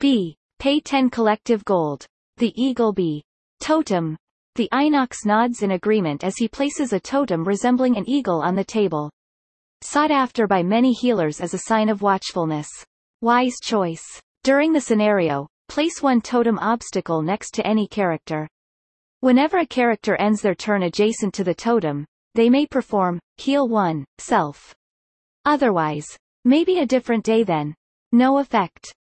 B. Pay 10 collective gold. The Eagle B. Totem. The Inox nods in agreement as he places a totem resembling an eagle on the table. Sought after by many healers as a sign of watchfulness. Wise choice. During the scenario, place one totem obstacle next to any character. Whenever a character ends their turn adjacent to the totem, they may perform, heal 1, self. Otherwise, maybe a different day then. No effect.